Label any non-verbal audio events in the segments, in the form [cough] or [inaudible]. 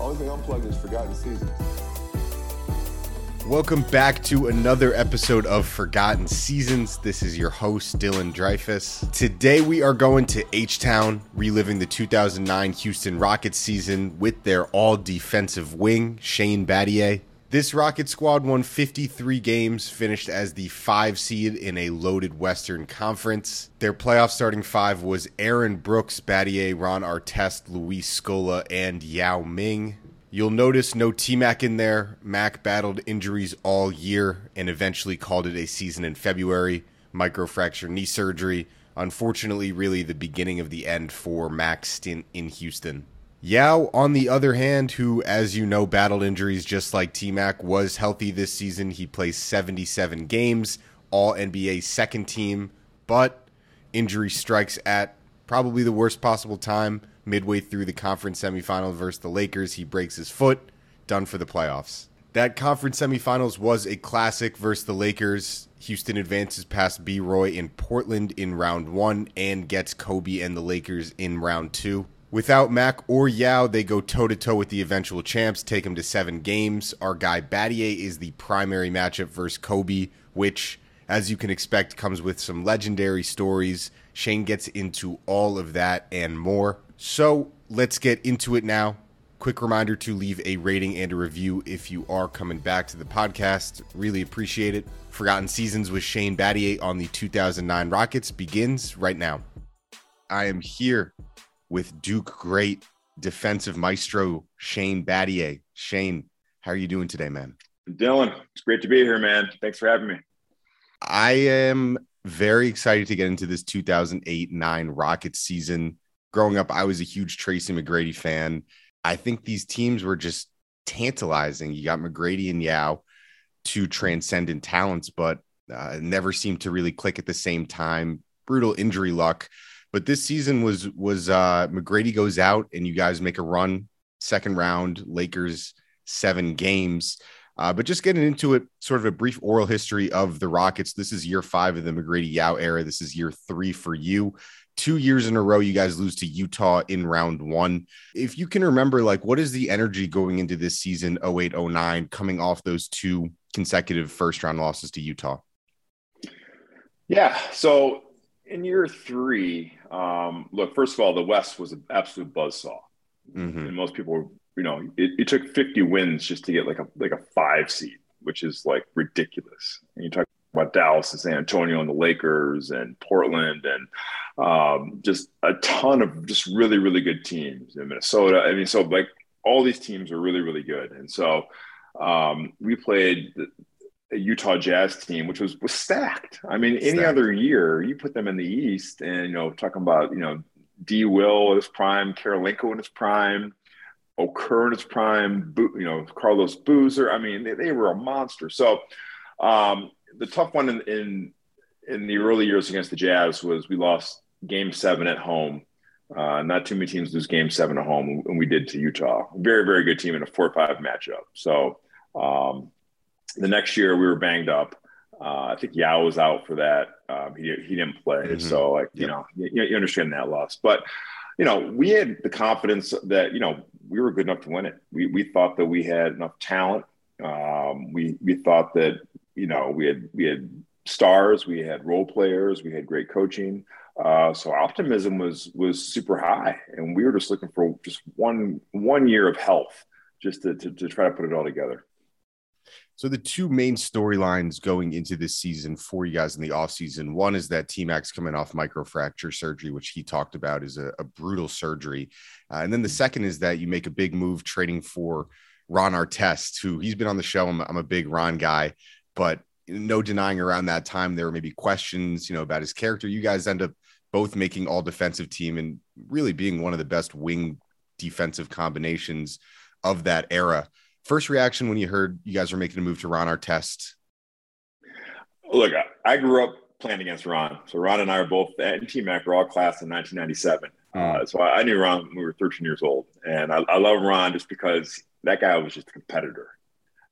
Only thing unplugged is Forgotten Seasons. Welcome back to another episode of Forgotten Seasons. This is your host, Dylan Dreyfus. Today we are going to H Town, reliving the 2009 Houston Rockets season with their all defensive wing, Shane Battier. This Rocket squad won 53 games, finished as the five seed in a loaded Western Conference. Their playoff starting five was Aaron Brooks, Battier, Ron Artest, Luis Scola, and Yao Ming. You'll notice no T Mac in there. Mac battled injuries all year and eventually called it a season in February. Microfracture knee surgery. Unfortunately, really the beginning of the end for Mac's stint in Houston. Yao, on the other hand, who, as you know, battled injuries just like T Mac, was healthy this season. He plays 77 games, all NBA second team, but injury strikes at probably the worst possible time midway through the conference semifinal versus the Lakers. He breaks his foot, done for the playoffs. That conference semifinals was a classic versus the Lakers. Houston advances past B Roy in Portland in round one and gets Kobe and the Lakers in round two. Without Mac or Yao, they go toe to toe with the eventual champs, take them to seven games. Our guy Battier is the primary matchup versus Kobe, which, as you can expect, comes with some legendary stories. Shane gets into all of that and more. So let's get into it now. Quick reminder to leave a rating and a review if you are coming back to the podcast. Really appreciate it. Forgotten Seasons with Shane Battier on the 2009 Rockets begins right now. I am here with Duke great defensive maestro Shane Battier. Shane, how are you doing today, man? Dylan, it's great to be here, man. Thanks for having me. I am very excited to get into this 2008 9 Rockets season growing up, I was a huge Tracy McGrady fan. I think these teams were just tantalizing. You got McGrady and Yao, two transcendent talents, but uh, never seemed to really click at the same time. Brutal injury luck. But this season was was uh, McGrady goes out and you guys make a run, second round, Lakers seven games. Uh, but just getting into it, sort of a brief oral history of the Rockets. This is year five of the McGrady Yao era. This is year three for you two years in a row you guys lose to Utah in round one. If you can remember, like what is the energy going into this season 08 09 coming off those two consecutive first round losses to Utah? Yeah. So in year three, um, look, first of all, the West was an absolute buzzsaw. Mm-hmm. And most people, you know, it, it took 50 wins just to get like a like a five seed, which is like ridiculous. And you talk about Dallas and San Antonio and the Lakers and Portland and um, just a ton of just really, really good teams in Minnesota. I mean, so like all these teams are really, really good. And so um, we played a Utah Jazz team, which was, was stacked. I mean, stacked. any other year, you put them in the East and, you know, talking about, you know, D. Will at his prime, Kirilenko in his prime, Okur in his prime, you know, Carlos Boozer. I mean, they, they were a monster. So um, the tough one in, in in the early years against the Jazz was we lost game seven at home. Uh, not too many teams lose game seven at home, and we did to Utah. Very, very good team in a four-five matchup. So um, the next year we were banged up. Uh, I think Yao was out for that. Um, he, he didn't play. Mm-hmm. So, like, you know, you, you, understand that loss. But, you know, we had the confidence that, you know, we were good enough to win it. We, we thought that we had enough talent. Um, we, we thought that, you know, we had, we had stars, we had role players, we had great coaching. Uh, so optimism was was super high, and we were just looking for just one one year of health, just to, to, to try to put it all together. So the two main storylines going into this season for you guys in the offseason, one is that T-Mac's coming off microfracture surgery, which he talked about is a, a brutal surgery. Uh, and then the second is that you make a big move trading for Ron Artest, who he's been on the show. I'm, I'm a big Ron guy, but no denying around that time there were maybe questions, you know, about his character. You guys end up both making all defensive team and really being one of the best wing defensive combinations of that era. First reaction when you heard you guys were making a move to Ron Artest? Look, I grew up playing against Ron. So Ron and I are both at T Mac, we're all class in 1997. Mm. Uh, so I, knew Ron when we were 13 years old. And I, I love Ron just because that guy was just a competitor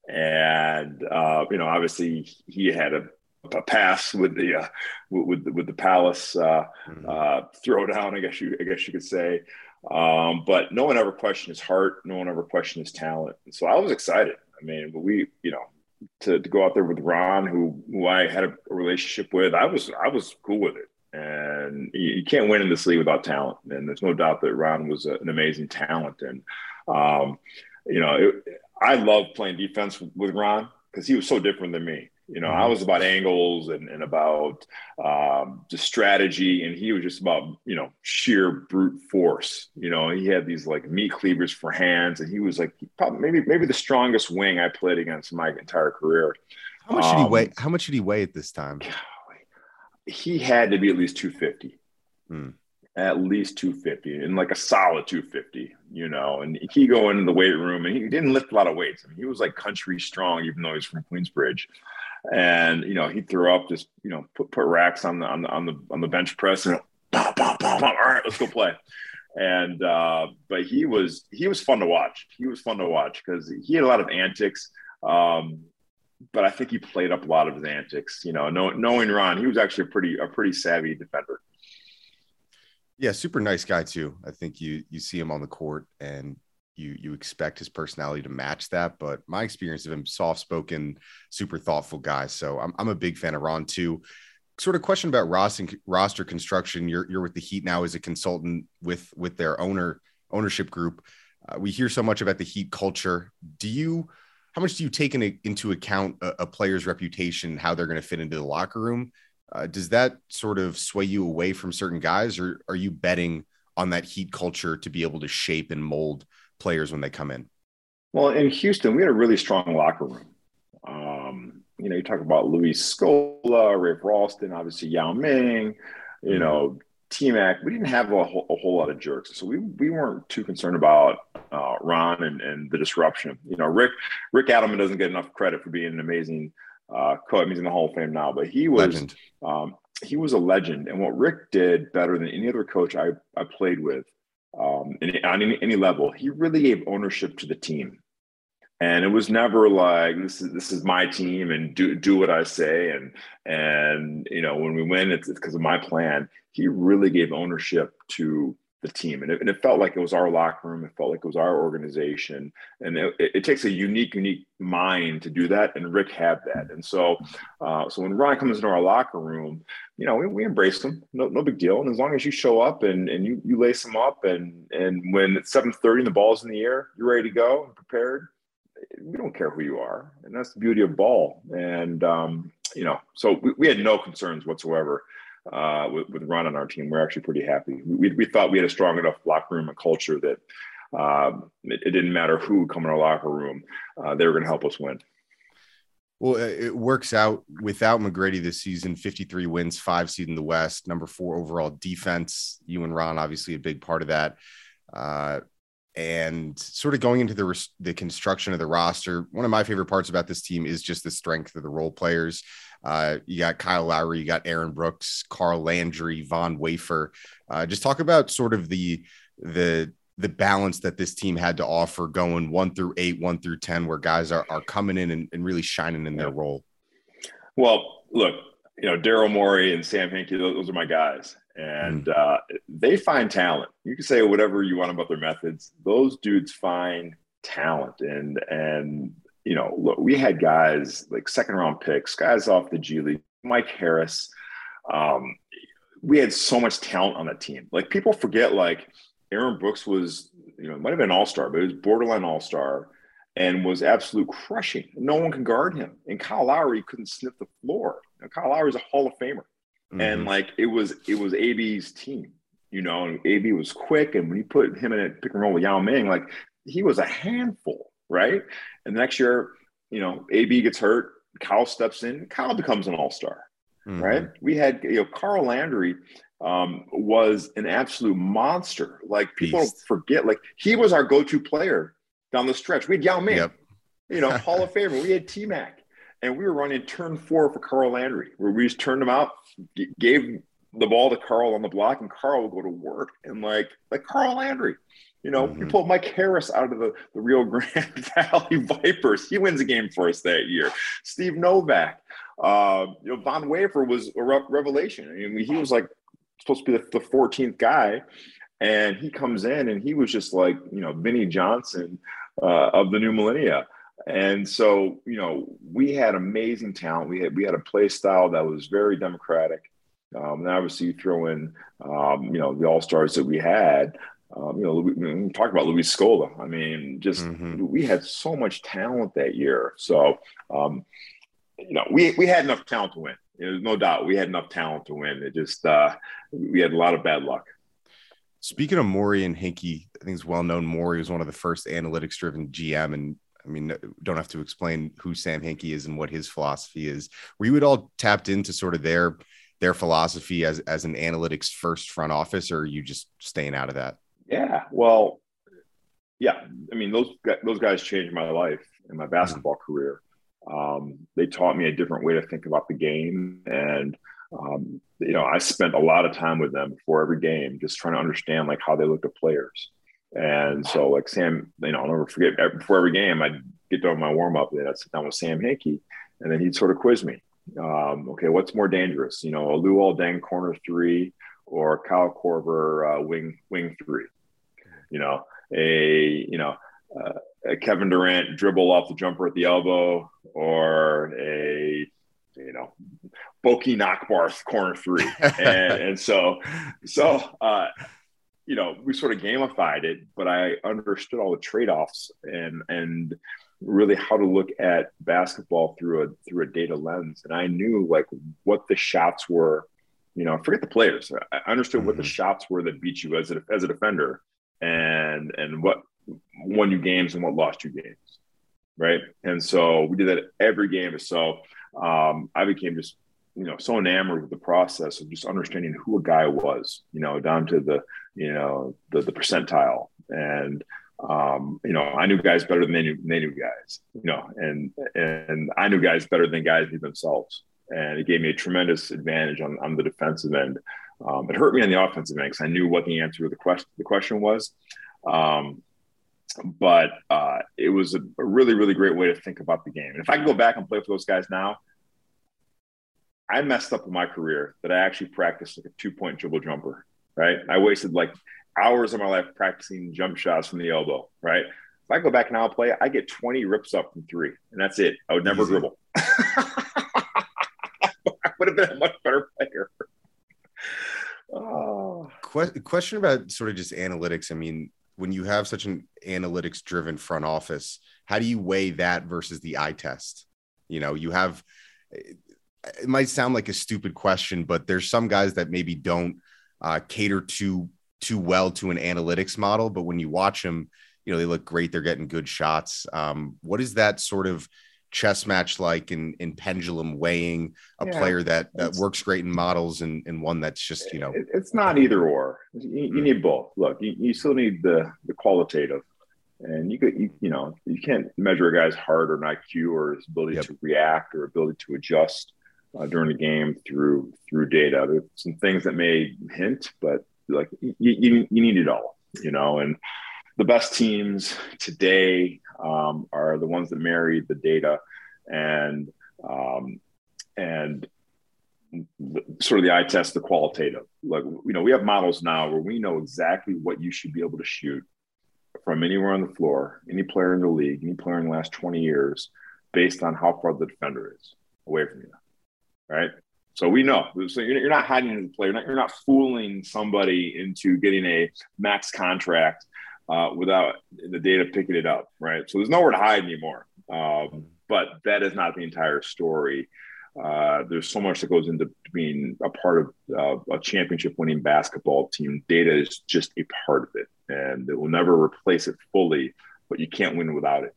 and uh, you know, obviously he had a, a pass with the uh, with with the Palace uh, mm-hmm. uh, throwdown. I guess you I guess you could say. Um, but no one ever questioned his heart. No one ever questioned his talent. And so I was excited. I mean, we, you know, to, to go out there with Ron, who who I had a relationship with, I was I was cool with it. And you, you can't win in this league without talent. And there's no doubt that Ron was a, an amazing talent. And um, you know, it, I love playing defense with Ron because he was so different than me. You know, I mm-hmm. was about angles and, and about um, the strategy, and he was just about you know sheer brute force. You know, he had these like meat cleavers for hands, and he was like probably maybe maybe the strongest wing I played against my entire career. How much um, did he weigh? How much did he weigh at this time? He had to be at least two fifty. Hmm at least 250 and like a solid 250, you know. And he go into the weight room and he didn't lift a lot of weights. I mean, he was like country strong, even though he's from Queensbridge. And you know, he threw up just you know put put racks on the on the on the on the bench press and bah, bah, bah, all right, let's go play. And uh, but he was he was fun to watch. He was fun to watch because he had a lot of antics. Um, but I think he played up a lot of his antics. You know, knowing Ron, he was actually a pretty a pretty savvy defender. Yeah, super nice guy too. I think you you see him on the court and you you expect his personality to match that. But my experience of him, soft spoken, super thoughtful guy. So I'm I'm a big fan of Ron too. Sort of question about roster roster construction. You're you're with the Heat now as a consultant with with their owner ownership group. Uh, we hear so much about the Heat culture. Do you? How much do you take in, into account a, a player's reputation, how they're going to fit into the locker room? Uh, does that sort of sway you away from certain guys, or are you betting on that heat culture to be able to shape and mold players when they come in? Well, in Houston, we had a really strong locker room. Um, you know, you talk about Luis Scola, Rafer Alston, obviously Yao Ming, you mm-hmm. know, T Mac. We didn't have a whole, a whole, lot of jerks, so we we weren't too concerned about uh, Ron and, and the disruption. You know, Rick Rick Adelman doesn't get enough credit for being an amazing uh, coach. He's in the Hall of Fame now, but he was um, he was a legend. And what Rick did better than any other coach I, I played with um, in, on any, any level, he really gave ownership to the team. And it was never like this is this is my team and do do what I say and and you know when we win it's because of my plan. He really gave ownership to the team. And it, and it, felt like it was our locker room. It felt like it was our organization. And it, it, takes a unique, unique mind to do that. And Rick had that. And so, uh, so when Ron comes into our locker room, you know, we, we embrace him. No, no big deal. And as long as you show up and, and you, you lace him up and, and when it's 730 and the ball's in the air, you're ready to go and prepared. We don't care who you are. And that's the beauty of ball. And, um, you know, so we, we had no concerns whatsoever uh, with, with Ron on our team. We're actually pretty happy. We, we thought we had a strong enough locker room and culture that um, it, it, didn't matter who come in our locker room, uh, they were going to help us win. Well, it works out without McGrady this season 53 wins, five seed in the West, number four overall defense. You and Ron, obviously, a big part of that. Uh, and sort of going into the the construction of the roster, one of my favorite parts about this team is just the strength of the role players. Uh, you got Kyle Lowry, you got Aaron Brooks, Carl Landry, Von Wafer. Uh, just talk about sort of the the the balance that this team had to offer going one through eight, one through ten, where guys are are coming in and, and really shining in their role. Well, look, you know, Daryl Morey and Sam Hinkie, those, are my guys. And mm. uh, they find talent. You can say whatever you want about their methods. Those dudes find talent and and you know, look, we had guys like second round picks, guys off the G League, Mike Harris. Um, we had so much talent on that team. Like people forget, like Aaron Brooks was, you know, might have been all star, but he was borderline all star and was absolute crushing. No one can guard him. And Kyle Lowry couldn't sniff the floor. Know, Kyle Lowry is a Hall of Famer. Mm-hmm. And like it was, it was AB's team, you know, and AB was quick. And when you put him in a pick and roll with Yao Ming, like he was a handful right? And the next year, you know, AB gets hurt, Kyle steps in, Kyle becomes an all star, mm-hmm. right? We had, you know, Carl Landry um, was an absolute monster. Like people Beast. forget, like he was our go to player down the stretch. We had Yao Ming, yep. you know, [laughs] Hall of Famer. We had T Mac, and we were running turn four for Carl Landry, where we just turned him out, gave the ball to Carl on the block, and Carl would go to work. And like, like Carl Landry, you know, mm-hmm. you pull Mike Harris out of the, the Rio Grande [laughs] Valley Vipers. He wins a game for us that year. Steve Novak. Uh, you know, Von Wafer was a re- revelation. I mean, he was like supposed to be the, the 14th guy. and he comes in and he was just like you know Vinnie Johnson uh, of the new millennia. And so, you know, we had amazing talent. We had we had a play style that was very democratic. Um, and obviously, you throw in, um, you know, the all stars that we had. Um, you know, we, talk about Luis Scola. I mean, just mm-hmm. we had so much talent that year. So, um, you know, we we had enough talent to win. There's no doubt we had enough talent to win. It just uh, we had a lot of bad luck. Speaking of Morey and Hinkie, I think it's well known Morey was one of the first analytics driven GM. And I mean, don't have to explain who Sam Hinkie is and what his philosophy is. Were you at all tapped into sort of their their philosophy as as an analytics first front office, or are you just staying out of that? Yeah, well, yeah. I mean, those those guys changed my life and my basketball career. Um, they taught me a different way to think about the game, and um, you know, I spent a lot of time with them before every game, just trying to understand like how they look at players. And so, like Sam, you know, I'll never forget before every game, I'd get done my warm up, and I'd sit down with Sam Hinkie, and then he'd sort of quiz me. Um, okay, what's more dangerous, you know, a Luol Deng corner three or Kyle Korver uh, wing wing three? You know, a you know uh, a Kevin Durant dribble off the jumper at the elbow or a you know Boki Nachbar corner three, [laughs] and, and so so uh, you know we sort of gamified it, but I understood all the trade offs and and really how to look at basketball through a through a data lens, and I knew like what the shots were. You know, forget the players. I understood mm-hmm. what the mm-hmm. shots were that beat you as a as a defender, and and what won you games and what lost you games, right? And so we did that every game. So um, I became just you know so enamored with the process of just understanding who a guy was, you know, down to the you know the the percentile and um, you know, I knew guys better than they knew, they knew guys, you know, and and I knew guys better than guys knew themselves, and it gave me a tremendous advantage on, on the defensive end. Um, it hurt me on the offensive end because I knew what the answer to the question the question was, um, but uh, it was a, a, really really great way to think about the game. And if I could go back and play for those guys now, I messed up in my career that I actually practiced like a two point dribble jumper. Right, I wasted like hours of my life practicing jump shots from the elbow, right? If I go back now and play, I get 20 rips up from three, and that's it. I would never Easy. dribble. [laughs] I would have been a much better player. oh. Que- question about sort of just analytics. I mean, when you have such an analytics driven front office, how do you weigh that versus the eye test? You know, you have it might sound like a stupid question, but there's some guys that maybe don't uh, cater to too well to an analytics model, but when you watch them, you know, they look great. They're getting good shots. Um, what is that sort of chess match like in, in pendulum weighing a yeah, player that, that works great in models and, and one that's just, you know, it's not either or you, you mm. need both. Look, you, you still need the, the qualitative and you could, you, you know, you can't measure a guy's heart or IQ or his ability yep. to react or ability to adjust uh, during the game through, through data. There's some things that may hint, but like you, you, you need it all, you know, and the best teams today um, are the ones that marry the data and um, and sort of the eye test, the qualitative. Like you know, we have models now where we know exactly what you should be able to shoot from anywhere on the floor, any player in the league, any player in the last 20 years, based on how far the defender is away from you. Right. So we know. So you're not hiding as a player. You're not, you're not fooling somebody into getting a max contract uh, without the data picking it up, right? So there's nowhere to hide anymore. Um, but that is not the entire story. Uh, there's so much that goes into being a part of uh, a championship winning basketball team. Data is just a part of it, and it will never replace it fully, but you can't win without it.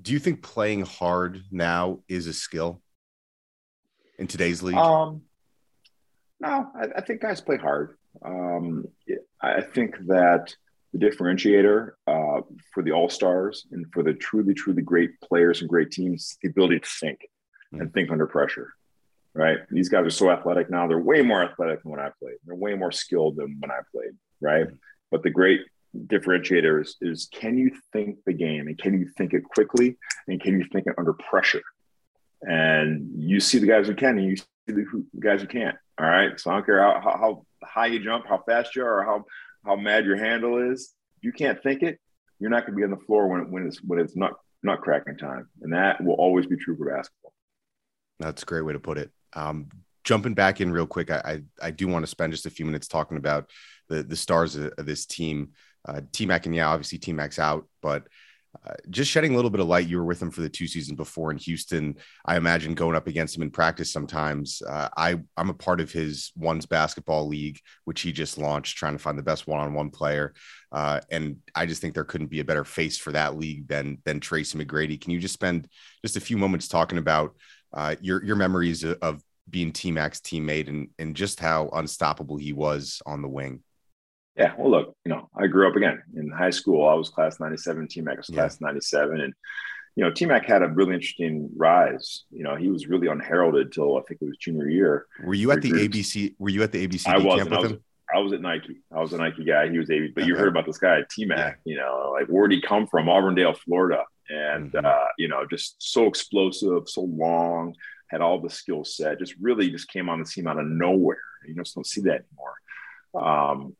Do you think playing hard now is a skill? in today's league? Um, no, I, I think guys play hard. Um, I think that the differentiator uh, for the All Stars and for the truly, truly great players and great teams, the ability to think mm-hmm. and think under pressure. Right? These guys are so athletic now. They're way more athletic than when I played. They're way more skilled than when I played. Right? Mm-hmm. But the great differentiator is, is can you think the game and can you think it quickly and can you think it under pressure? and you see the guys who can and you see the guys who can't. All right. So I don't care how, how, high you jump, how fast you are, or how how mad your handle is. If you can't think it, you're not going to be on the floor when, when it's when it's not not cracking time, and that will always be true for basketball. That's a great way to put it. Um, jumping back in real quick, I, I, I do want to spend just a few minutes talking about the the stars of, of this team. Uh, T Mac and yeah, obviously T Mac's out, but uh, just shedding a little bit of light. You were with him for the two seasons before in Houston. I imagine going up against him in practice sometimes. Uh, I I'm a part of his ones basketball league, which he just launched, trying to find the best one-on-one player. Uh, and I just think there couldn't be a better face for that league than than Tracy McGrady. Can you just spend just a few moments talking about uh, your your memories of, of being T Mac's teammate and and just how unstoppable he was on the wing? Yeah, well, look, you know, I grew up again in high school. I was class 97, T Mac was class 97. And, you know, T Mac had a really interesting rise. You know, he was really unheralded till I think it was junior year. Were you at the ABC? Were you at the ABC I was, camp with I was, him? I was at Nike. I was a Nike guy. He was a, but you heard about this guy, T Mac, yeah. you know, like where'd he come from? Auburndale, Florida. And, mm-hmm. uh, you know, just so explosive, so long, had all the skill set, just really just came on the scene out of nowhere. You just don't see that anymore. Um,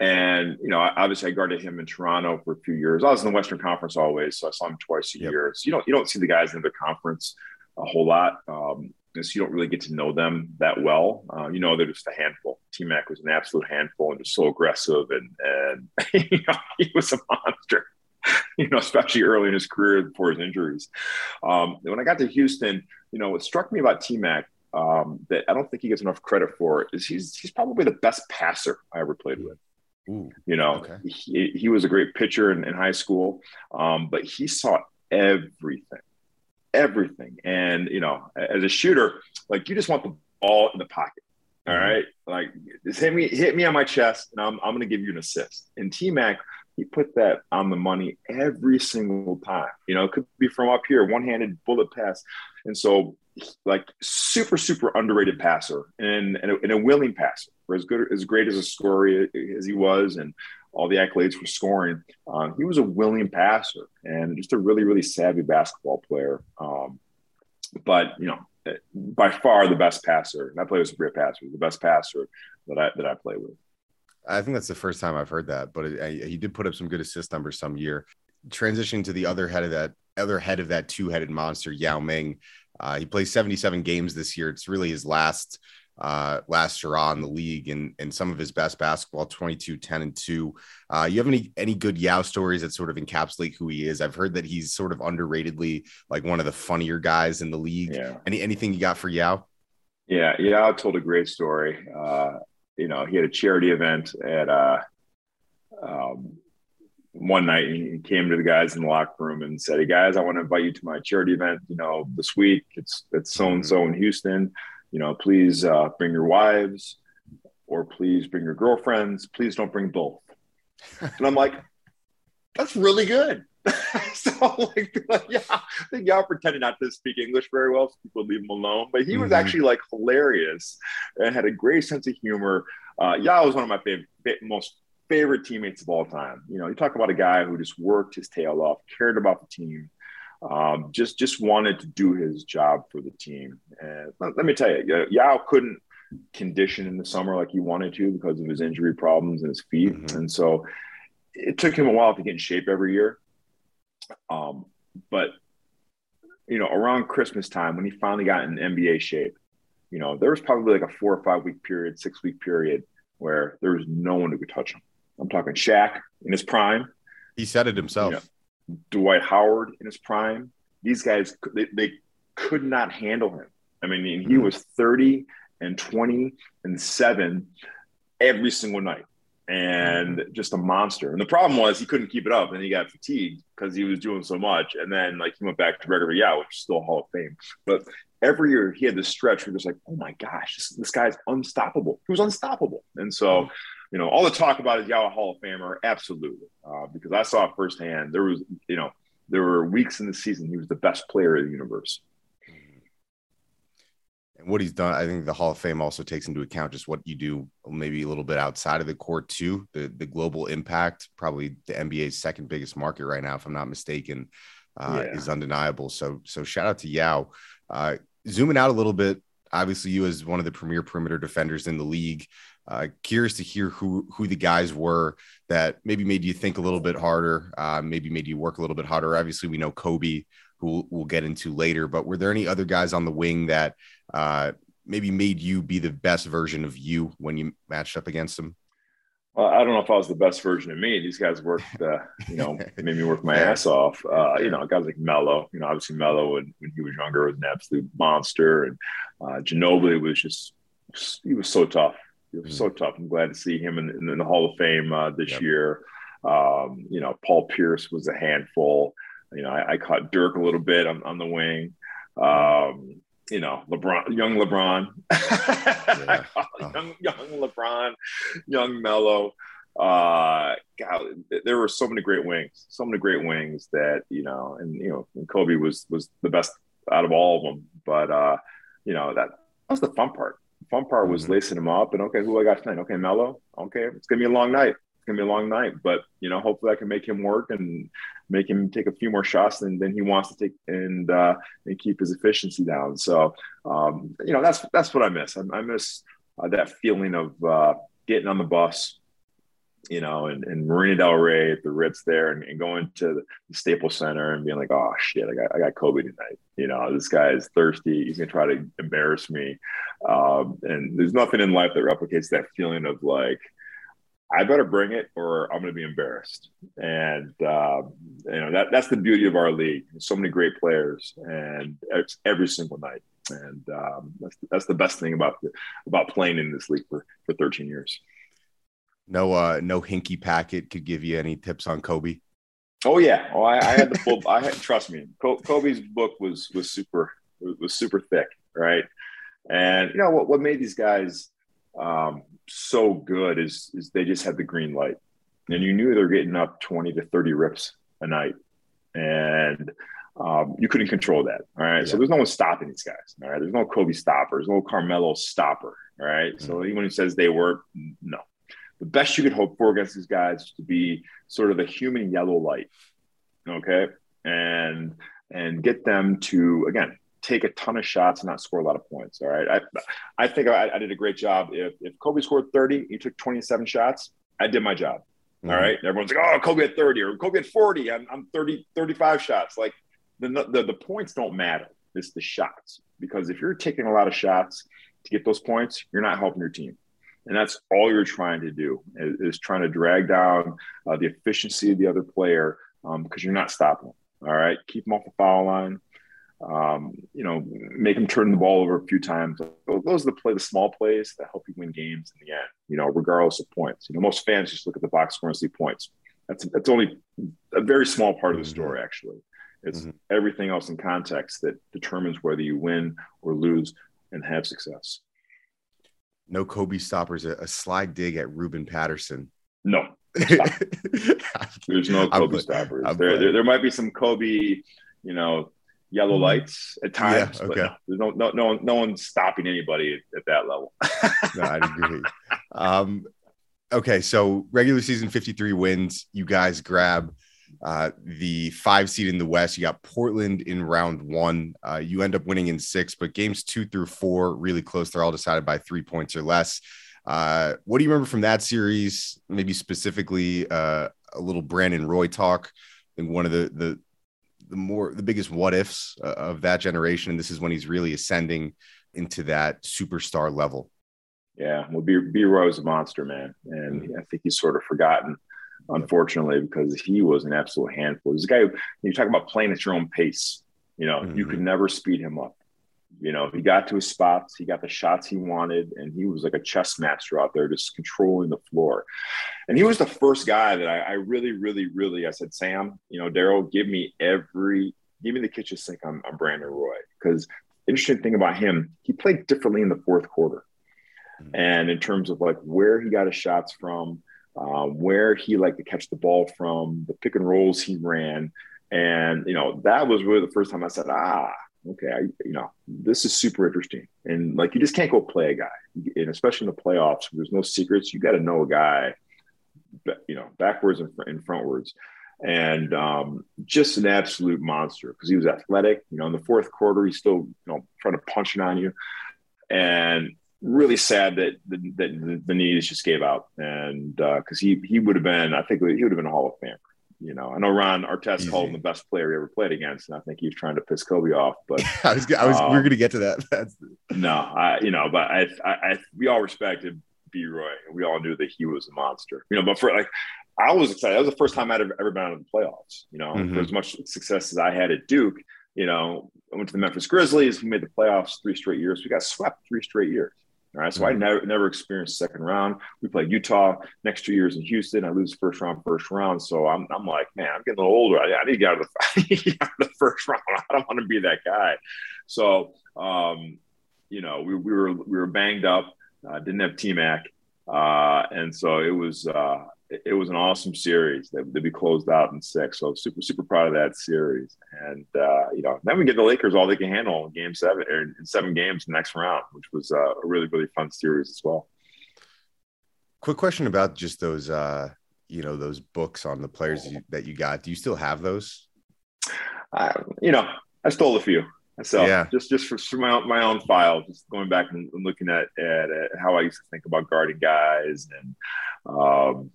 and you know, obviously, I guarded him in Toronto for a few years. I was in the Western Conference always, so I saw him twice a yep. year. So you don't you don't see the guys in the conference a whole lot. Um, so you don't really get to know them that well. Uh, you know, they're just a handful. T Mac was an absolute handful and just so aggressive, and and [laughs] you know, he was a monster. [laughs] You know, especially early in his career before his injuries. Um, when I got to Houston, you know, what struck me about T Mac um, that I don't think he gets enough credit for is he's he's probably the best passer I ever played with. Ooh, you know, okay. he, he was a great pitcher in, in high school, um, but he saw everything, everything. And, you know, as a shooter, like you just want the ball in the pocket. All mm-hmm. right. Like just hit me, hit me on my chest and I'm, I'm going to give you an assist. And T Mac, he put that on the money every single time. You know, it could be from up here, one handed bullet pass. And so like super super underrated passer and and a, and a willing passer. For as good as great as a scorer as he was, and all the accolades for scoring, um, he was a willing passer and just a really really savvy basketball player. Um, but you know, by far the best passer. And I play with a great passers the best passer that I that I play with. I think that's the first time I've heard that, but it, I, he did put up some good assist numbers some year. Transitioning to the other head of that other head of that two-headed monster, Yao Ming. Uh, he plays 77 games this year. It's really his last uh, last hurrah in the league and, and some of his best basketball 22 10 and 2 uh, you have any any good yao stories that sort of encapsulate who he is? I've heard that he's sort of underratedly like one of the funnier guys in the league. Yeah. any anything you got for yao? Yeah yao told a great story. Uh, you know he had a charity event at uh um, one night he came to the guys in the locker room and said, Hey guys, I want to invite you to my charity event, you know, this week. It's it's so and so in Houston. You know, please uh, bring your wives or please bring your girlfriends. Please don't bring both. and I'm like, that's really good. [laughs] so [laughs] like, yeah, I think Yao pretended not to speak English very well, so people leave him alone. But he was mm-hmm. actually like hilarious and had a great sense of humor. Uh, Yao was one of my favorite, most favorite teammates of all time. You know, you talk about a guy who just worked his tail off, cared about the team, um, just just wanted to do his job for the team. And let, let me tell you, Yao couldn't condition in the summer like he wanted to because of his injury problems and his feet, mm-hmm. and so it took him a while to get in shape every year. Um, but you know, around Christmas time when he finally got in NBA shape, you know, there was probably like a four or five week period, six week period where there was no one who could touch him. I'm talking Shaq in his prime. He said it himself. You know, Dwight Howard in his prime. These guys, they, they could not handle him. I mean, he mm-hmm. was 30 and 20 and seven every single night and mm-hmm. just a monster. And the problem was he couldn't keep it up and he got fatigued because he was doing so much. And then like he went back to regular yeah, which is still Hall of Fame. But every year he had this stretch where he was like, oh my gosh, this, this guy's unstoppable. He was unstoppable. And so mm-hmm you know, all the talk about is Yao Hall of Famer, absolutely, uh, because I saw it firsthand. There was, you know, there were weeks in the season he was the best player in the universe. And what he's done, I think the Hall of Fame also takes into account just what you do, maybe a little bit outside of the court too. The the global impact, probably the NBA's second biggest market right now, if I'm not mistaken, uh, yeah. is undeniable. So so shout out to Yao. Uh, zooming out a little bit, obviously you as one of the premier perimeter defenders in the league Uh, curious to hear who who the guys were that maybe made you think a little bit harder, uh, maybe made you work a little bit harder. Obviously, we know Kobe, who we'll get into later, but were there any other guys on the wing that uh, maybe made you be the best version of you when you matched up against them? Well, I don't know if I was the best version of me. These guys worked, uh, you know, [laughs] made me work my ass off. Uh, you know, guys like Melo, you know, obviously Melo when, when he was younger was an absolute monster. And uh, Ginobili was just, he was so tough. Mm-hmm. so tough. I'm glad to see him in, in the Hall of Fame uh, this yep. year. Um, you know, Paul Pierce was a handful. You know, I, I caught Dirk a little bit on, on the wing. Um, you know, LeBron, young LeBron, [laughs] yeah. oh. young, young LeBron, young Melo. Uh, God, there were so many great wings, so many great wings that you know, and you know, and Kobe was was the best out of all of them. But uh, you know, that, that was the fun part. Fun part was mm-hmm. lacing them up, and okay, who I got tonight? Okay, Melo. Okay, it's gonna be a long night It's gonna be a long night, but you know, hopefully I can make him work and make him take a few more shots than, than he wants to take and uh, and keep his efficiency down. So um, you know, that's that's what I miss. I, I miss uh, that feeling of uh, getting on the bus, you know, and, and Marina Del Rey at the Ritz there, and, and going to the Staples Center and being like, oh shit, I got I got Kobe tonight. You know, this guy is thirsty. He's gonna try to embarrass me. Um, and there's nothing in life that replicates that feeling of like I better bring it or I'm going to be embarrassed. And uh, you know that that's the beauty of our league. so many great players, and it's every single night. And um, that's that's the best thing about the, about playing in this league for for 13 years. No, uh, no Hinkie packet could give you any tips on Kobe. Oh yeah, oh I, I had the full. I had trust me. Kobe's book was was super was super thick, right? And you know what what made these guys um, so good is is they just had the green light, and you knew they're getting up twenty to thirty rips a night, and um, you couldn't control that. All right, yeah. so there's no one stopping these guys. All right, there's no Kobe stopper, there's no Carmelo stopper. All right, mm-hmm. so anyone who says they were, no. The best you could hope for against these guys is to be sort of the human yellow light, okay, and and get them to again take a ton of shots and not score a lot of points. All right. I, I think I, I did a great job. If, if Kobe scored 30, he took 27 shots. I did my job. Mm-hmm. All right. Everyone's like, oh, Kobe had 30 or Kobe had 40. I'm, I'm 30, 35 shots. Like the, the, the points don't matter. It's the shots. Because if you're taking a lot of shots to get those points, you're not helping your team. And that's all you're trying to do is, is trying to drag down uh, the efficiency of the other player um, because you're not stopping them. All right. Keep them off the foul line um, you know, make them turn the ball over a few times. Those are the play, the small plays that help you win games in the end. You know, regardless of points. You know, most fans just look at the box score and see points. That's that's only a very small part of the story. Mm-hmm. Actually, it's mm-hmm. everything else in context that determines whether you win or lose and have success. No Kobe stoppers. A, a slide dig at Ruben Patterson. No. [laughs] There's no Kobe stoppers. There, there, there might be some Kobe, you know, yellow mm-hmm. lights at times. Yeah, okay. No, there's no, no, no, no one's stopping anybody at, at that level. [laughs] no, I agree. Um, okay. So regular season 53 wins. You guys grab uh, the five seed in the West. You got Portland in round one. Uh, you end up winning in six, but games two through four really close. They're all decided by three points or less. Uh, what do you remember from that series? Maybe specifically uh, a little Brandon Roy talk. I think one of the the the more the biggest what ifs uh, of that generation. And this is when he's really ascending into that superstar level. Yeah, well, B, B Roy was a monster, man, and mm-hmm. I think he's sort of forgotten, unfortunately, because he was an absolute handful. This guy, you talk about playing at your own pace. You know, mm-hmm. you could never speed him up. You know, he got to his spots, he got the shots he wanted, and he was like a chess master out there, just controlling the floor. And he was the first guy that I, I really, really, really, I said, Sam, you know, Daryl, give me every, give me the kitchen sink on, on Brandon Roy. Because interesting thing about him, he played differently in the fourth quarter. Mm-hmm. And in terms of like where he got his shots from, um, where he liked to catch the ball from, the pick and rolls he ran. And, you know, that was really the first time I said, ah, okay, I, you know, this is super interesting. And like, you just can't go play a guy, and especially in the playoffs, there's no secrets. You got to know a guy, you know, backwards and, and frontwards. And um, just an absolute monster because he was athletic. You know, in the fourth quarter, he's still, you know, trying to punch it on you. And really sad that the, that the knees just gave out, and because uh, he he would have been, I think he would have been a Hall of Famer. You know, I know Ron Artest Easy. called him the best player he ever played against, and I think he was trying to piss Kobe off. But [laughs] I was, I was, um, we are going to get to that. [laughs] That's... No, I, you know, but I, I, I, we all respected B. Roy, and we all knew that he was a monster. You know, but for like, I was excited. That was the first time I'd ever, ever been out of the playoffs. You know, mm-hmm. for as much success as I had at Duke, you know, I went to the Memphis Grizzlies. We made the playoffs three straight years. We got swept three straight years. All right. So I mm-hmm. never never experienced second round. We played Utah next two years in Houston. I lose first round, first round. So I'm, I'm like, man, I'm getting a little older. I, I need to get out of the, [laughs] out of the first round. [laughs] I don't want to be that guy. So um, you know, we, we were we were banged up, uh, didn't have T Mac. Uh, and so it was uh, it was an awesome series that, that we closed out in six. So super, super proud of that series. And, uh, you know, then we get the Lakers all they can handle in game seven or in seven games next round, which was uh, a really, really fun series as well. Quick question about just those, uh, you know, those books on the players you, that you got. Do you still have those? Uh, you know, I stole a few myself, yeah. just just for, for my, own, my own file, just going back and, looking at, at, at how I used to think about guarding guys and, um,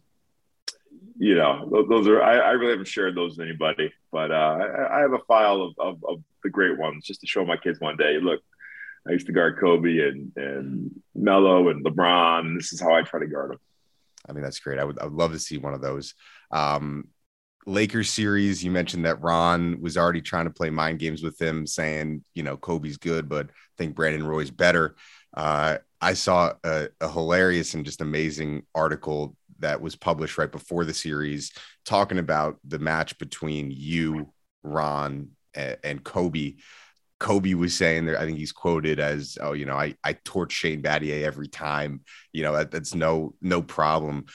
you know, those are I, I, really haven't shared those with anybody, but uh, I, I, have a file of, of, of, the great ones just to show my kids one day. Look, I used to guard Kobe and and Melo and LeBron, and this is how I try to guard them. I mean, that's great. I would I would love to see one of those. Um, Lakers series, you mentioned that Ron was already trying to play mind games with him, saying, you know, Kobe's good, but I think Brandon Roy's better. Uh, I saw a, a hilarious and just amazing article that was published right before the series talking about the match between you, Ron, and, and Kobe. Kobe was saying there, I think he's quoted as, "Oh, you know, I I torch Shane Battier every time. You know, that, that's no no problem."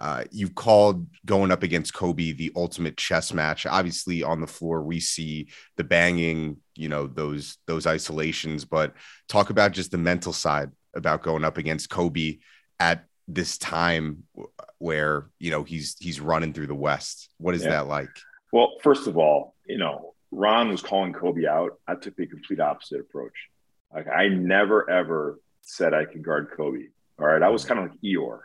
Uh, you called going up against Kobe the ultimate chess match. Obviously, on the floor we see the banging, you know, those those isolations. But talk about just the mental side about going up against Kobe at this time where you know he's he's running through the West. What is yeah. that like? Well, first of all, you know, Ron was calling Kobe out. I took the complete opposite approach. Like I never ever said I could guard Kobe. All right, I was mm-hmm. kind of like Eeyore,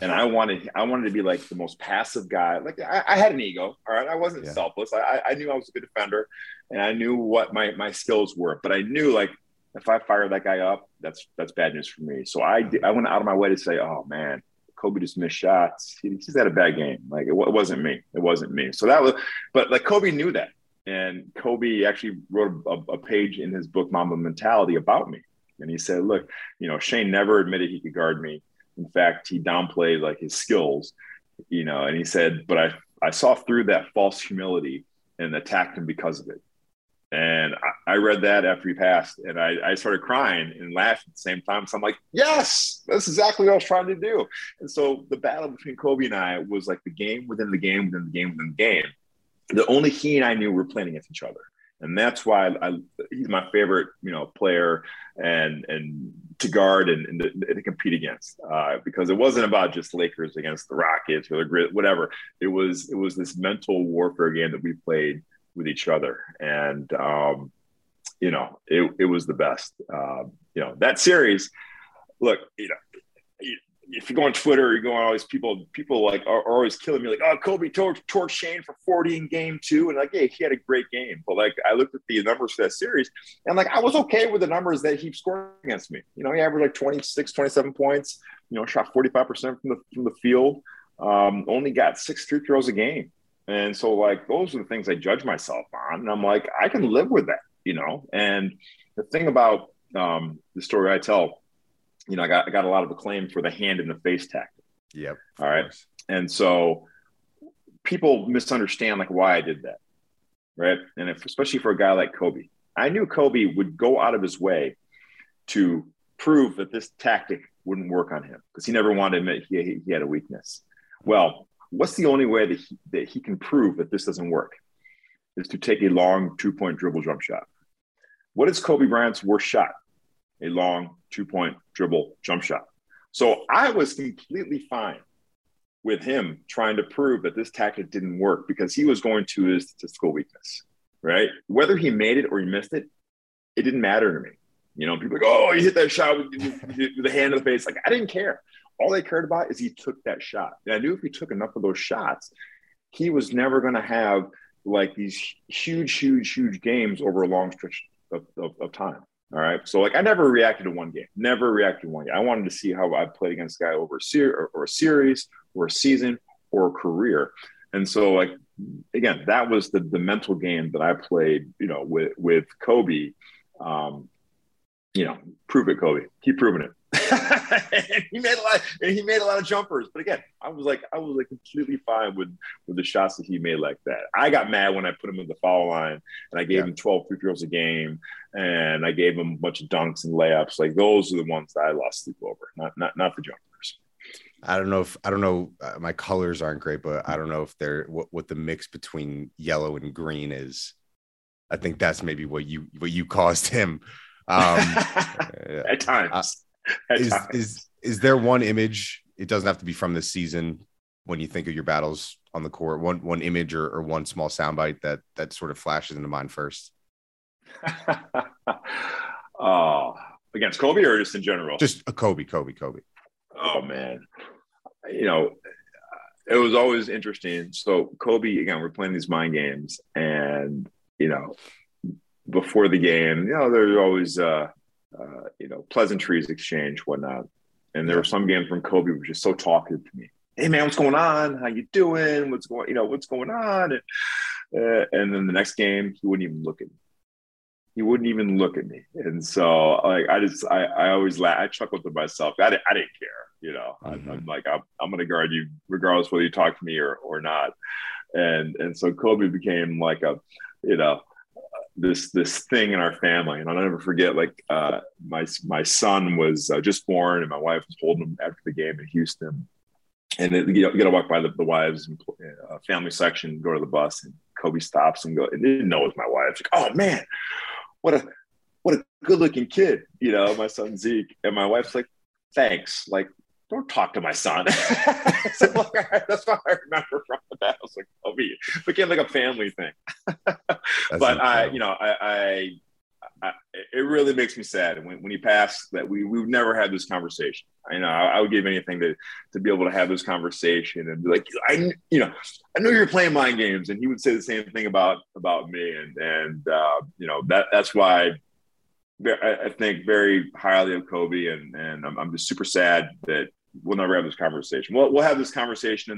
and I wanted I wanted to be like the most passive guy. Like I, I had an ego. All right, I wasn't yeah. selfless. I, I knew I was a good defender, and I knew what my my skills were. But I knew like if I fire that guy up, that's that's bad news for me. So I I went out of my way to say, oh man, Kobe just missed shots. He, he's had a bad game. Like it, it, wasn't me. It wasn't me. So that was, but like Kobe knew that, and Kobe actually wrote a, a page in his book Mamba Mentality about me, and he said, look, you know, Shane never admitted he could guard me. In fact, he downplayed like his skills, you know, and he said, but I I saw through that false humility and attacked him because of it. And I, I, read that after he passed, and I, I, started crying and laughing at the same time. So I'm like, yes, that's exactly what I was trying to do. And so the battle between Kobe and I was like the game within the game within the game within the game. The only he and I knew were playing against each other, and that's why I, he's my favorite, you know, player and and to guard and, and to, to, compete against uh, because it wasn't about just Lakers against the Rockets or the Grit, whatever. It was it was this mental warfare game that we played with each other. And, um, you know, it, it was the best. Um, you know, that series, look, you know, if you go on Twitter, you go on all these people, people like are, are always killing me, like, oh, Kobe torched tor- Shane for 40 in game two. And like, yeah, he had a great game. But like, I looked at the numbers for that series and like, I was okay with the numbers that he scored against me. You know, he averaged like 26, 27 points, you know, shot 45% from the, from the field, um, only got six free throws a game. And so, like, those are the things I judge myself on. And I'm like, I can live with that, you know? And the thing about um, the story I tell, you know, I got, I got a lot of acclaim for the hand in the face tactic. Yep. All right. Course. And so people misunderstand like why I did that. Right. And if, especially for a guy like Kobe, I knew Kobe would go out of his way to prove that this tactic wouldn't work on him because he never wanted to admit he, he had a weakness. Well, what's the only way that he, that he can prove that this doesn't work? Is to take a long two point dribble jump shot. What is Kobe Bryant's worst shot? A long two point dribble jump shot. So I was completely fine with him trying to prove that this tactic didn't work because he was going to his statistical weakness, right? Whether he made it or he missed it, it didn't matter to me. You know, people like, oh, he hit that shot with, with the hand in the face. Like, I didn't care. All they cared about is he took that shot. And I knew if he took enough of those shots, he was never going to have like these huge, huge, huge games over a long stretch of, of, of, time. All right. So like I never reacted to one game, never reacted to one game. I wanted to see how I played against a guy over a, ser- or, a series or a season or a career. And so like again, that was the the mental game that I played, you know, with with Kobe. Um, you know, prove it, Kobe. Keep proving it. [laughs] he made a lot, and he made a lot of jumpers. But again, I was like, I was like completely fine with with the shots that he made like that. I got mad when I put him in the foul line, and I gave yeah. him 12 free throws a game, and I gave him a bunch of dunks and layups. Like those are the ones that I lost sleep over, not not not the jumpers. I don't know if I don't know. Uh, my colors aren't great, but I don't know if they're what, what the mix between yellow and green is. I think that's maybe what you what you caused him. Um, [laughs] At times. Uh, At is, times. is is there one image? It doesn't have to be from this season. When you think of your battles on the court, one one image or, or one small soundbite that that sort of flashes into mind first. uh, [laughs] against Kobe or just in general? Just a Kobe, Kobe, Kobe. Oh man, you know, it was always interesting. So Kobe, again, we're playing these mind games, and you know, before the game, you know, there's always uh, uh, you know pleasantries exchange, whatnot. And there were some games from Kobe was just so talkative to me. Hey man, what's going on? How you doing? What's going? You know, what's going on? And, uh, and then the next game, he wouldn't even look at me he wouldn't even look at me. And so like I just I, I always laugh I chuckled to myself. I didn't, I didn't care, you know. Mm-hmm. I'm, I'm, like I'm, I'm gonna guard you regardless whether you talk to me or or not. And and so Kobe became like a you know this this thing in our family and i'll never forget like uh, my my son was uh, just born and my wife was holding him after the game in houston and it, you, got to walk by the, the wives and uh, family section go to the bus and kobe stops and go and didn't know it was my wife like oh man what a what a good looking kid, you know, my son Zeke. And my wife's like, thanks. Like, don't talk to my son. [laughs] [laughs] so like, that's what I remember from that. I was like, oh, it became like a family thing. but I, you know, I, I, I, it really makes me sad when, when he passed that we, we've never had this conversation. I you know I, I, would give anything to, to be able to have this conversation and be like, I, you know, I know you're playing mind games. And he would say the same thing about, about me. And, and, uh, you know, that, that's why I, think very highly of Kobe and, and I'm, I'm just super sad that we'll never have this conversation. We'll, we'll have this conversation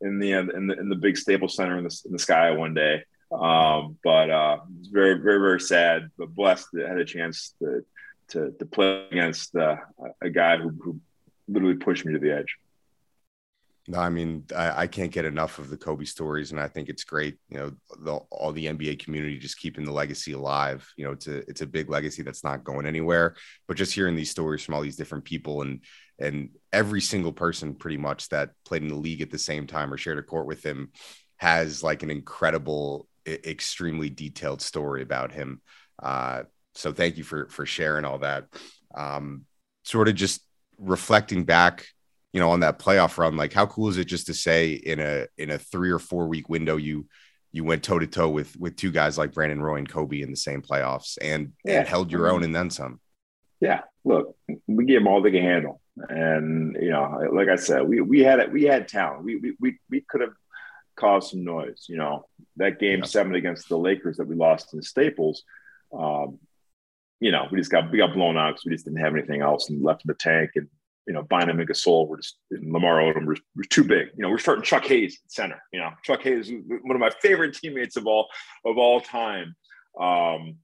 in, in the, in the, in the big Staples Center in the, in the sky one day. Um, but uh, it's very, very, very sad, but blessed that I had a chance to to, to play against uh, a guy who, who literally pushed me to the edge. No, I mean, I, I, can't get enough of the Kobe stories, and I think it's great. You know, the, all the NBA community just keeping the legacy alive. You know, it's a it's a big legacy that's not going anywhere. But just hearing these stories from all these different people, and and every single person pretty much that played in the league at the same time or shared a court with him has like an incredible extremely detailed story about him. Uh, so thank you for for sharing all that. Um, sort of just reflecting back, you know, on that playoff run. Like, how cool is it just to say in a in a three or four week window you you went toe to toe with with two guys like Brandon Roy and Kobe in the same playoffs and yeah. and held your own and then some. Yeah, look, we gave them all they can handle, and you know, like I said, we we had it. We had talent. We we we, we could have caused some noise. You know, that game yeah. seven against the Lakers that we lost in Staples. Um, you know, we just got we got blown out because we just didn't have anything else and left in the tank. And you know, Bynum and Gasol were just Lamar Odom were, were too big. You know, we're starting Chuck Hayes at center. You know, Chuck Hayes one of my favorite teammates of all of all time. Um,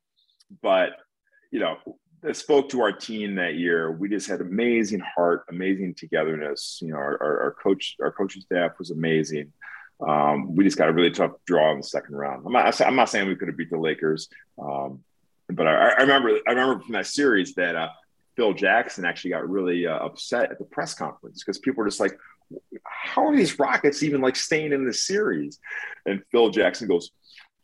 but you know, spoke to our team that year. We just had amazing heart, amazing togetherness. You know, our, our, our coach, our coaching staff was amazing. Um, we just got a really tough draw in the second round. I'm not, I'm not saying we could have beat the Lakers, um, but I, I, remember I remember from that series that uh, Phil Jackson actually got really uh, upset at the press conference because people were just like, "How are these Rockets even like staying in this series?" And Phil Jackson goes,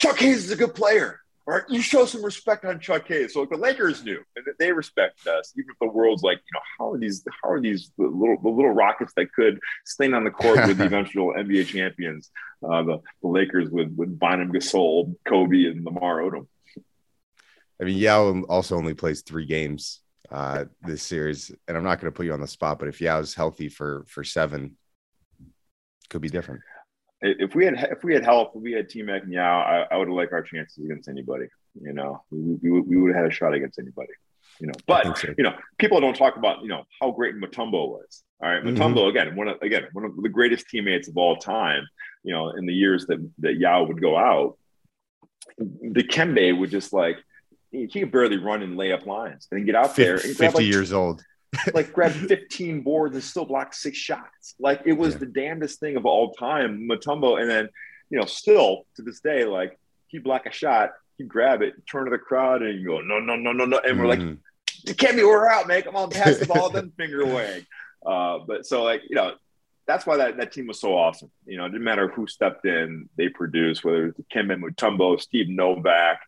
"Chuck Hayes is a good player. All right, you show some respect on Chuck Hayes. So like the Lakers knew, and they respect us, even if the world's like, you know, how are these, how are these the little, the little Rockets that could stay on the court with the [laughs] eventual NBA champions, uh, the, the Lakers with with Bynum, Gasol, Kobe, and Lamar Odom. I mean, Yao also only plays three games uh, this series, and I'm not going to put you on the spot, but if Yao's healthy for for seven, could be different. If we had if we had health, if we had T-Mac and Yao, I, I would have liked our chances against anybody. You know, we, we, we would have had a shot against anybody. You know, but so. you know, people don't talk about you know how great Mutombo was. All right, mm-hmm. Again, one of again one of the greatest teammates of all time. You know, in the years that that Yao would go out, Dikembe would just like he could barely run and lay up lines and get out 50, there. And 50 like, years old. [laughs] like grab 15 boards and still block six shots. Like it was yeah. the damnedest thing of all time. Mutombo, and then you know, still to this day, like he block a shot, he grab it, turn to the crowd, and you go, no, no, no, no, no, and we're mm-hmm. like, it can't be we're out, man. Come on, pass the ball, then [laughs] finger wag. Uh, but so like you know, that's why that, that team was so awesome. You know, it didn't matter who stepped in, they produced, whether it was it's Kemba Mutombo, Steve Novak,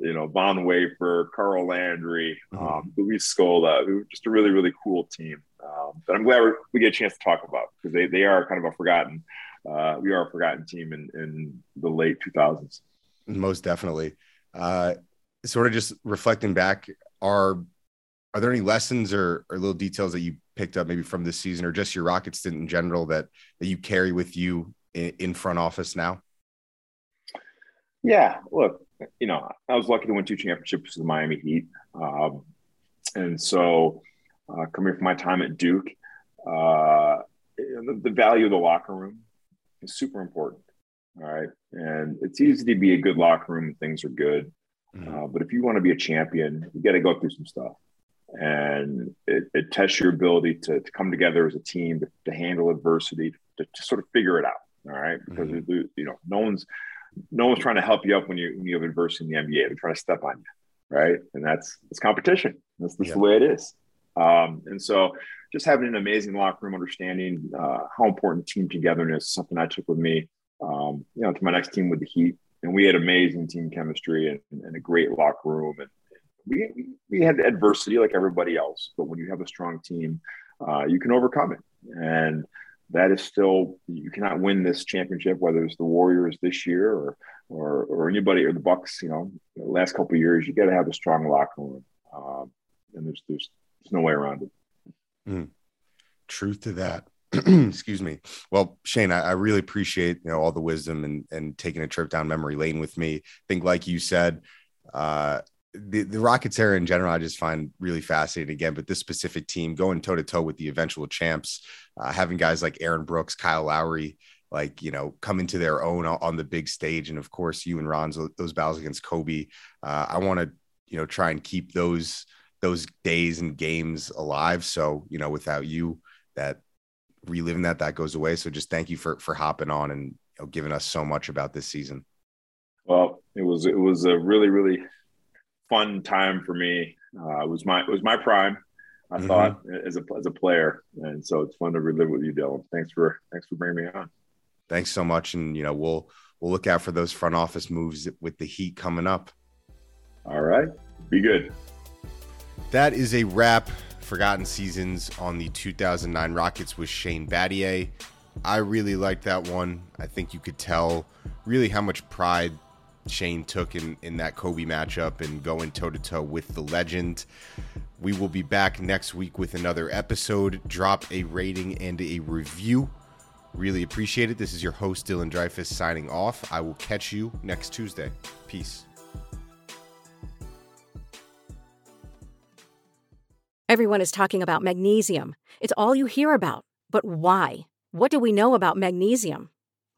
you know, Von Wafer, Carl Landry, mm-hmm. um, Luis Scola, just a really, really cool team. Um, but I'm glad we get a chance to talk about because they, they are kind of a forgotten, uh, we are a forgotten team in, in the late 2000s. Most definitely. Uh, sort of just reflecting back, are are there any lessons or, or little details that you picked up maybe from this season or just your Rocket stint in general that that you carry with you in, in front office now? Yeah, look, you know, I was lucky to win two championships with the Miami Heat. Um, and so, uh, coming from my time at Duke, uh, the, the, value of the locker room is super important. All right. And it's easy to be a good locker room and things are good. Mm-hmm. Uh, but if you want to be a champion, you got to go through some stuff. And it, it, tests your ability to, to come together as a team, to, to handle adversity, to, to, sort of figure it out. All right. Because, mm-hmm. you know, no one's, no one's trying to help you up when you when you have adversity in the NBA. They're trying to step on you, right? And that's it's competition. That's, that's yeah. the way it is. Um, and so, just having an amazing locker room understanding uh, how important team togetherness is something I took with me, um, you know, to my next team with the Heat. And we had amazing team chemistry and, and a great locker room. And we, we had adversity like everybody else, but when you have a strong team, uh, you can overcome it. And that is still you cannot win this championship whether it's the Warriors this year or or, or anybody or the Bucks. You know, the last couple years you got to have a strong locker room, um, and there's there's there's no way around it. Mm. Truth to that. [clears throat] Excuse me. Well, Shane, I, I, really appreciate you know all the wisdom and and taking a trip down memory lane with me. I think, like you said, uh, the, the Rockets era in general, I just find really fascinating again, but this specific team going toe to toe with the eventual champs, uh, having guys like Aaron Brooks, Kyle Lowry, like, you know, come into their own on the big stage. And of course, you and Ron's, those battles against Kobe. Uh, I want to, you know, try and keep those, those days and games alive. So, you know, without you, that reliving that, that goes away. So just thank you for, for hopping on and you know, giving us so much about this season. Well, it was, it was a really, really fun time for me. Uh, it was my it was my prime. I mm-hmm. thought as a as a player, and so it's fun to relive with you, Dylan. Thanks for thanks for bringing me on. Thanks so much, and you know we'll we'll look out for those front office moves with the Heat coming up. All right, be good. That is a wrap. Forgotten Seasons on the 2009 Rockets with Shane Battier. I really liked that one. I think you could tell really how much pride Shane took in, in that Kobe matchup and going toe to toe with the legend. We will be back next week with another episode. Drop a rating and a review. Really appreciate it. This is your host, Dylan Dreyfus, signing off. I will catch you next Tuesday. Peace. Everyone is talking about magnesium. It's all you hear about. But why? What do we know about magnesium?